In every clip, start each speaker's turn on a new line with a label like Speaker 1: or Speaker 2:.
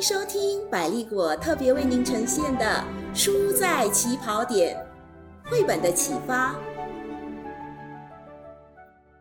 Speaker 1: 迎收听百丽果特别为您呈现的《书在起跑点》绘本的启发。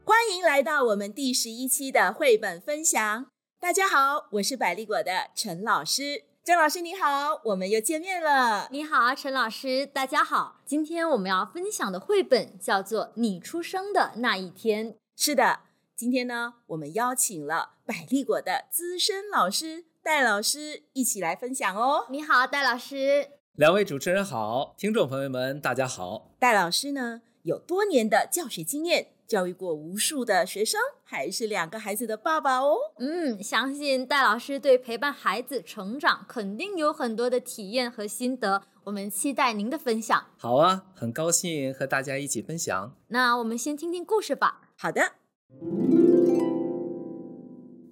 Speaker 1: 欢迎来到我们第十一期的绘本分享。大家好，我是百丽果的陈老师。郑老师你好，我们又见面了。
Speaker 2: 你好，陈老师，大家好。今天我们要分享的绘本叫做《你出生的那一天》。
Speaker 1: 是的，今天呢，我们邀请了百丽果的资深老师戴老师一起来分享哦。
Speaker 2: 你好，戴老师。
Speaker 3: 两位主持人好，听众朋友们大家好。
Speaker 1: 戴老师呢有多年的教学经验。教育过无数的学生，还是两个孩子的爸爸哦。
Speaker 2: 嗯，相信戴老师对陪伴孩子成长肯定有很多的体验和心得。我们期待您的分享。
Speaker 3: 好啊，很高兴和大家一起分享。
Speaker 2: 那我们先听听故事吧。
Speaker 1: 好的。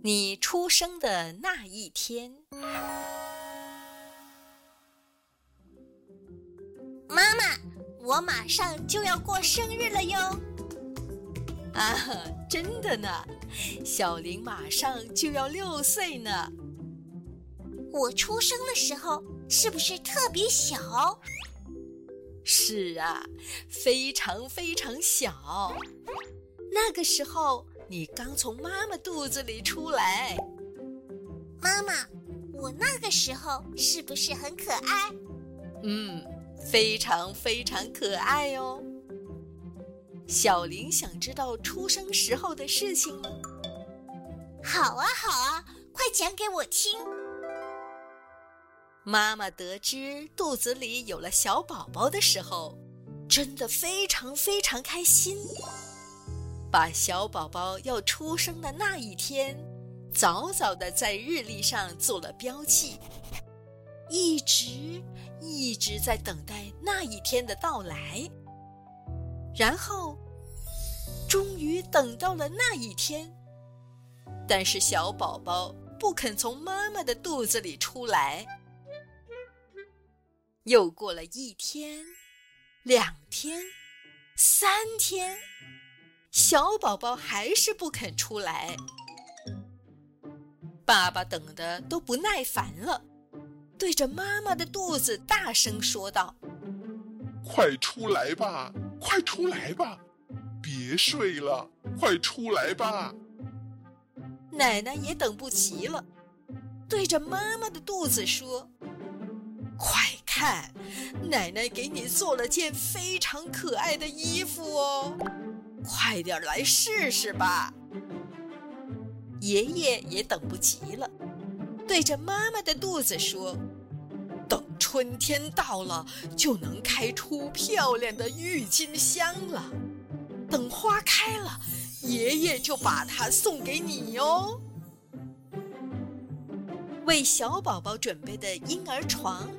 Speaker 4: 你出生的那一天，
Speaker 5: 妈妈，我马上就要过生日了哟。
Speaker 4: 啊，真的呢，小林马上就要六岁呢。
Speaker 5: 我出生的时候是不是特别小？
Speaker 4: 是啊，非常非常小。那个时候你刚从妈妈肚子里出来。
Speaker 5: 妈妈，我那个时候是不是很可爱？
Speaker 4: 嗯，非常非常可爱哦。小林想知道出生时候的事情吗？
Speaker 5: 好啊，好啊，快讲给我听。
Speaker 4: 妈妈得知肚子里有了小宝宝的时候，真的非常非常开心。把小宝宝要出生的那一天，早早的在日历上做了标记，一直一直在等待那一天的到来。然后，终于等到了那一天，但是小宝宝不肯从妈妈的肚子里出来。又过了一天、两天、三天，小宝宝还是不肯出来。爸爸等的都不耐烦了，对着妈妈的肚子大声说道：“
Speaker 6: 快出来吧！”快出来吧，别睡了，快出来吧！
Speaker 4: 奶奶也等不及了，对着妈妈的肚子说：“快看，奶奶给你做了件非常可爱的衣服哦，快点来试试吧！”爷爷也等不及了，对着妈妈的肚子说。等春天到了，就能开出漂亮的郁金香了。等花开了，爷爷就把它送给你哦。为小宝宝准备的婴儿床、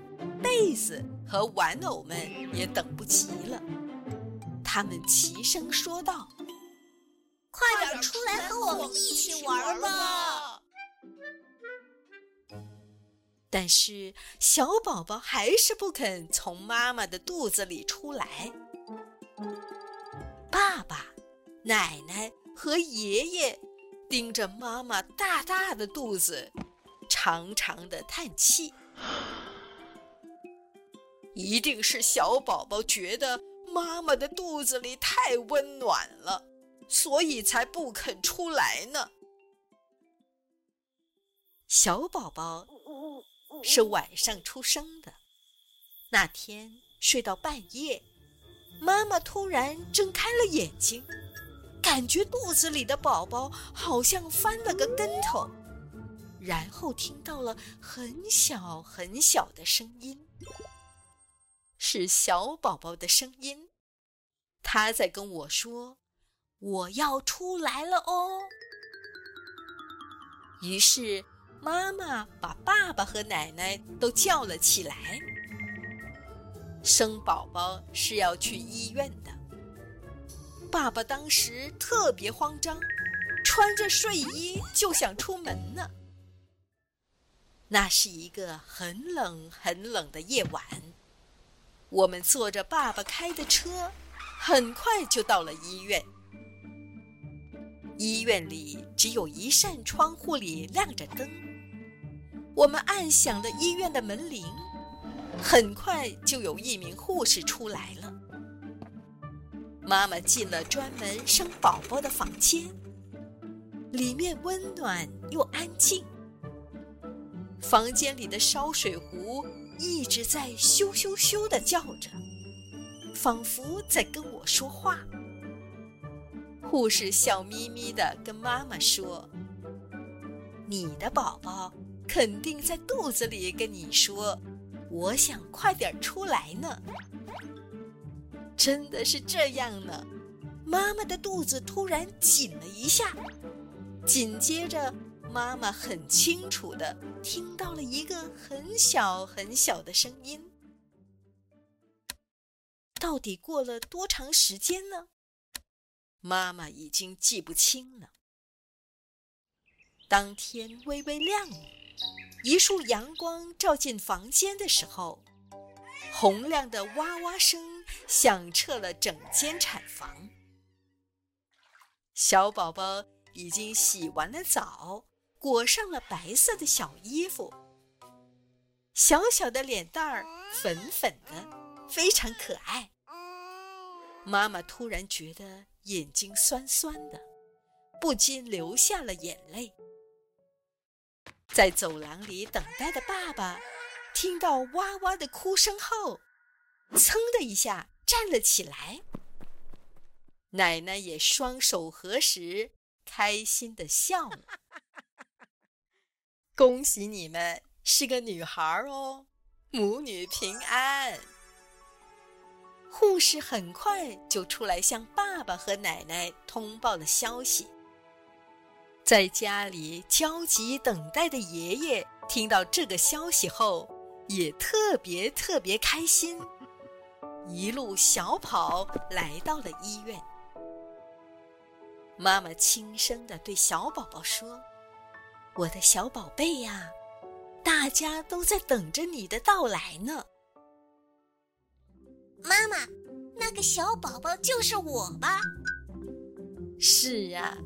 Speaker 4: 被子和玩偶们也等不及了，他们齐声说道：“
Speaker 5: 快点出来和我们一起玩吧！”
Speaker 4: 但是小宝宝还是不肯从妈妈的肚子里出来。爸爸、奶奶和爷爷盯着妈妈大大的肚子，长长的叹气。一定是小宝宝觉得妈妈的肚子里太温暖了，所以才不肯出来呢。小宝宝。是晚上出生的，那天睡到半夜，妈妈突然睁开了眼睛，感觉肚子里的宝宝好像翻了个跟头，然后听到了很小很小的声音，是小宝宝的声音，他在跟我说：“我要出来了哦。”于是。妈妈把爸爸和奶奶都叫了起来。生宝宝是要去医院的。爸爸当时特别慌张，穿着睡衣就想出门呢。那是一个很冷很冷的夜晚，我们坐着爸爸开的车，很快就到了医院。医院里只有一扇窗户里亮着灯。我们按响了医院的门铃，很快就有一名护士出来了。妈妈进了专门生宝宝的房间，里面温暖又安静。房间里的烧水壶一直在咻咻咻的叫着，仿佛在跟我说话。护士笑眯眯的跟妈妈说：“你的宝宝肯定在肚子里跟你说，我想快点出来呢。”真的是这样呢，妈妈的肚子突然紧了一下，紧接着。妈妈很清楚的听到了一个很小很小的声音，到底过了多长时间呢？妈妈已经记不清了。当天微微亮了，一束阳光照进房间的时候，洪亮的哇哇声响彻了整间产房。小宝宝已经洗完了澡。裹上了白色的小衣服，小小的脸蛋儿粉粉的，非常可爱。妈妈突然觉得眼睛酸酸的，不禁流下了眼泪。在走廊里等待的爸爸，听到哇哇的哭声后，噌的一下站了起来。奶奶也双手合十，开心的笑了。恭喜你们是个女孩哦，母女平安。护士很快就出来向爸爸和奶奶通报了消息。在家里焦急等待的爷爷听到这个消息后，也特别特别开心，一路小跑来到了医院。妈妈轻声的对小宝宝说。我的小宝贝呀，大家都在等着你的到来呢。
Speaker 5: 妈妈，那个小宝宝就是我吧？
Speaker 4: 是啊，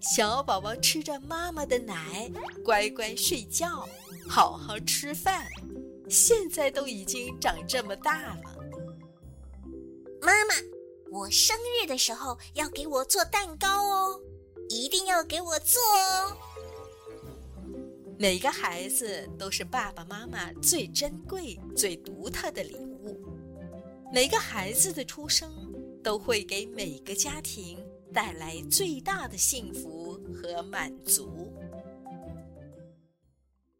Speaker 4: 小宝宝吃着妈妈的奶，乖乖睡觉，好好吃饭，现在都已经长这么大了。
Speaker 5: 妈妈，我生日的时候要给我做蛋糕哦，一定要给我做哦。
Speaker 4: 每个孩子都是爸爸妈妈最珍贵、最独特的礼物。每个孩子的出生都会给每个家庭带来最大的幸福和满足。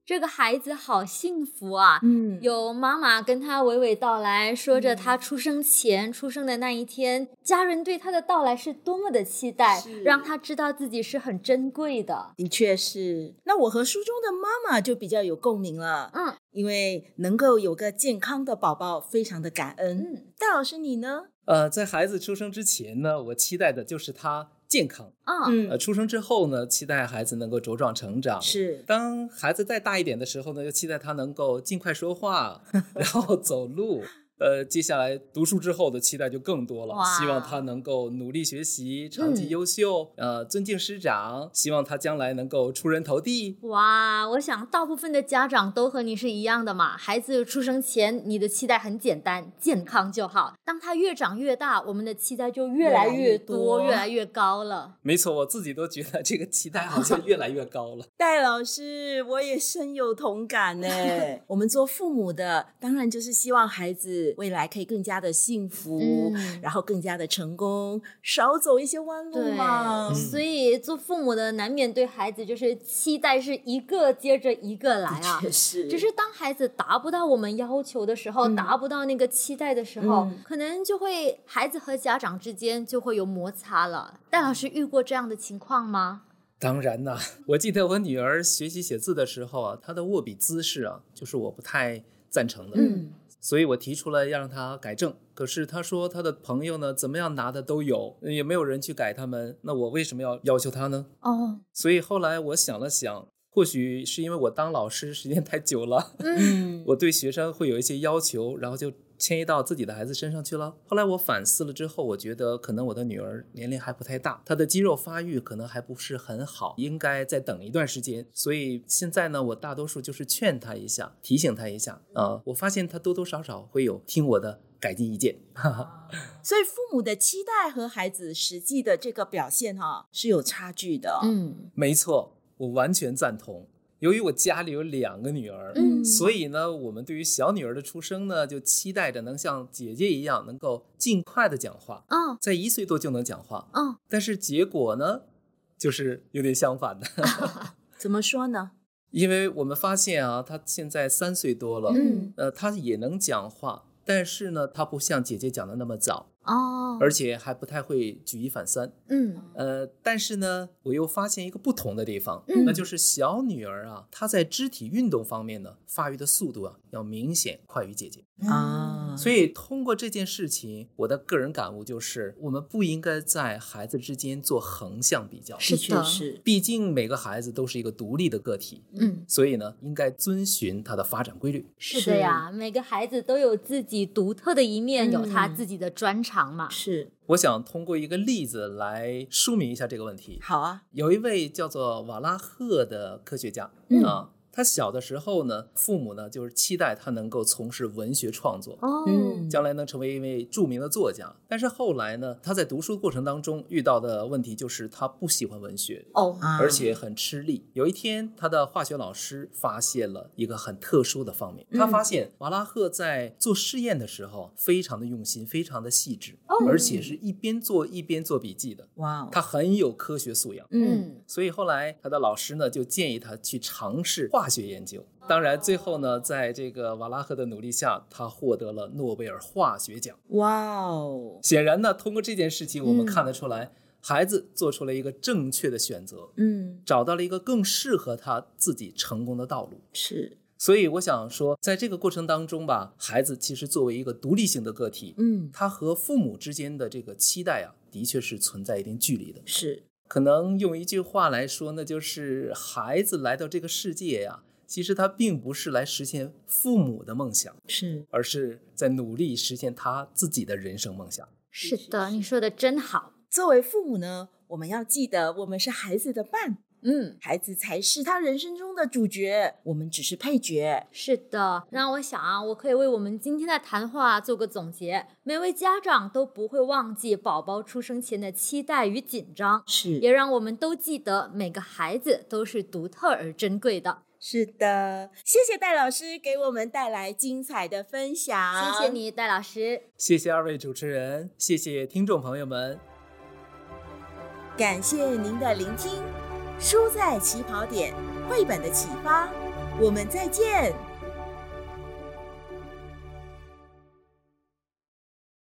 Speaker 2: 这个孩子好幸福啊！嗯，有妈妈跟他娓娓道来说着他出生前、出生的那一天，家人对他的到来是多么的期待，让他知道自己是很珍贵的。
Speaker 1: 的确是。那我和书中的妈妈就比较有共鸣了。嗯，因为能够有个健康的宝宝，非常的感恩。嗯，戴老师你呢？
Speaker 3: 呃，在孩子出生之前呢，我期待的就是他。健康啊，嗯，呃，出生之后呢，期待孩子能够茁壮成长。
Speaker 1: 是，
Speaker 3: 当孩子再大一点的时候呢，又期待他能够尽快说话，然后走路。呃，接下来读书之后的期待就更多了，希望他能够努力学习，成绩优秀，呃，尊敬师长，希望他将来能够出人头地。
Speaker 2: 哇，我想大部分的家长都和你是一样的嘛。孩子出生前，你的期待很简单，健康就好。当他越长越大，我们的期待就越来越多，越来越高了。
Speaker 3: 没错，我自己都觉得这个期待好像越来越高了。
Speaker 1: 戴老师，我也深有同感呢。我们做父母的，当然就是希望孩子。未来可以更加的幸福，然后更加的成功，少走一些弯路嘛。
Speaker 2: 所以做父母的难免对孩子就是期待是一个接着一个来啊。
Speaker 1: 是，
Speaker 2: 只是当孩子达不到我们要求的时候，达不到那个期待的时候，可能就会孩子和家长之间就会有摩擦了。戴老师遇过这样的情况吗？
Speaker 3: 当然呐，我记得我女儿学习写字的时候啊，她的握笔姿势啊，就是我不太赞成的。嗯。所以我提出来要让他改正，可是他说他的朋友呢，怎么样拿的都有，也没有人去改他们，那我为什么要要求他呢？哦，所以后来我想了想，或许是因为我当老师时间太久了，嗯，我对学生会有一些要求，然后就迁移到自己的孩子身上去了。后来我反思了之后，我觉得可能我的女儿年龄还不太大，她的肌肉发育可能还不是很好，应该再等一段时间。所以现在呢，我大多数就是劝她一下，提醒她一下啊。我发现她多多少少会有听我的改进意见。
Speaker 1: 所以父母的期待和孩子实际的这个表现哈是有差距的。
Speaker 2: 嗯，
Speaker 3: 没错，我完全赞同。由于我家里有两个女儿，嗯，所以呢，我们对于小女儿的出生呢，就期待着能像姐姐一样，能够尽快的讲话，
Speaker 2: 嗯，
Speaker 3: 在一岁多就能讲话，
Speaker 2: 嗯。
Speaker 3: 但是结果呢，就是有点相反的。
Speaker 1: 怎么说呢？
Speaker 3: 因为我们发现啊，她现在三岁多了，
Speaker 2: 嗯，
Speaker 3: 呃，她也能讲话，但是呢，她不像姐姐讲的那么早。
Speaker 2: 哦，
Speaker 3: 而且还不太会举一反三，
Speaker 2: 嗯，
Speaker 3: 呃，但是呢，我又发现一个不同的地方，那就是小女儿啊，她在肢体运动方面呢，发育的速度啊，要明显快于姐姐。
Speaker 1: 啊。
Speaker 3: 所以通过这件事情，我的个人感悟就是，我们不应该在孩子之间做横向比较，
Speaker 2: 是的，
Speaker 1: 是，
Speaker 3: 毕竟每个孩子都是一个独立的个体，
Speaker 2: 嗯，
Speaker 3: 所以呢，应该遵循他的发展规律。
Speaker 2: 是的呀，每个孩子都有自己独特的一面，有他自己的专长嘛，
Speaker 1: 是。
Speaker 3: 我想通过一个例子来说明一下这个问题。
Speaker 1: 好啊，
Speaker 3: 有一位叫做瓦拉赫的科学家啊。他小的时候呢，父母呢就是期待他能够从事文学创作，
Speaker 2: 哦，
Speaker 3: 将来能成为一位著名的作家。但是后来呢，他在读书过程当中遇到的问题就是他不喜欢文学，
Speaker 2: 哦，
Speaker 3: 而且很吃力。有一天，他的化学老师发现了一个很特殊的方面，他发现瓦拉赫在做试验的时候非常的用心，非常的细致，而且是一边做一边做笔记的。
Speaker 1: 哇，
Speaker 3: 他很有科学素养。
Speaker 2: 嗯，
Speaker 3: 所以后来他的老师呢就建议他去尝试化。化学研究，当然最后呢，在这个瓦拉赫的努力下，他获得了诺贝尔化学奖。
Speaker 1: 哇哦！
Speaker 3: 显然呢，通过这件事情，我们看得出来，孩子做出了一个正确的选择，
Speaker 1: 嗯，
Speaker 3: 找到了一个更适合他自己成功的道路。
Speaker 1: 是，
Speaker 3: 所以我想说，在这个过程当中吧，孩子其实作为一个独立性的个体，
Speaker 1: 嗯，
Speaker 3: 他和父母之间的这个期待啊，的确是存在一定距离的。
Speaker 1: 是。
Speaker 3: 可能用一句话来说，那就是孩子来到这个世界呀，其实他并不是来实现父母的梦想，
Speaker 1: 是，
Speaker 3: 而是在努力实现他自己的人生梦想。
Speaker 2: 是的，你说的真好。
Speaker 1: 作为父母呢，我们要记得，我们是孩子的伴。
Speaker 2: 嗯，
Speaker 1: 孩子才是他人生中的主角，我们只是配角。
Speaker 2: 是的，那我想啊，我可以为我们今天的谈话做个总结。每位家长都不会忘记宝宝出生前的期待与紧张，
Speaker 1: 是，
Speaker 2: 也让我们都记得每个孩子都是独特而珍贵的。
Speaker 1: 是的，谢谢戴老师给我们带来精彩的分享。
Speaker 2: 谢谢你，戴老师。
Speaker 3: 谢谢二位主持人，谢谢听众朋友们，
Speaker 1: 感谢您的聆听。书在起跑点，绘本的启发，我们再见。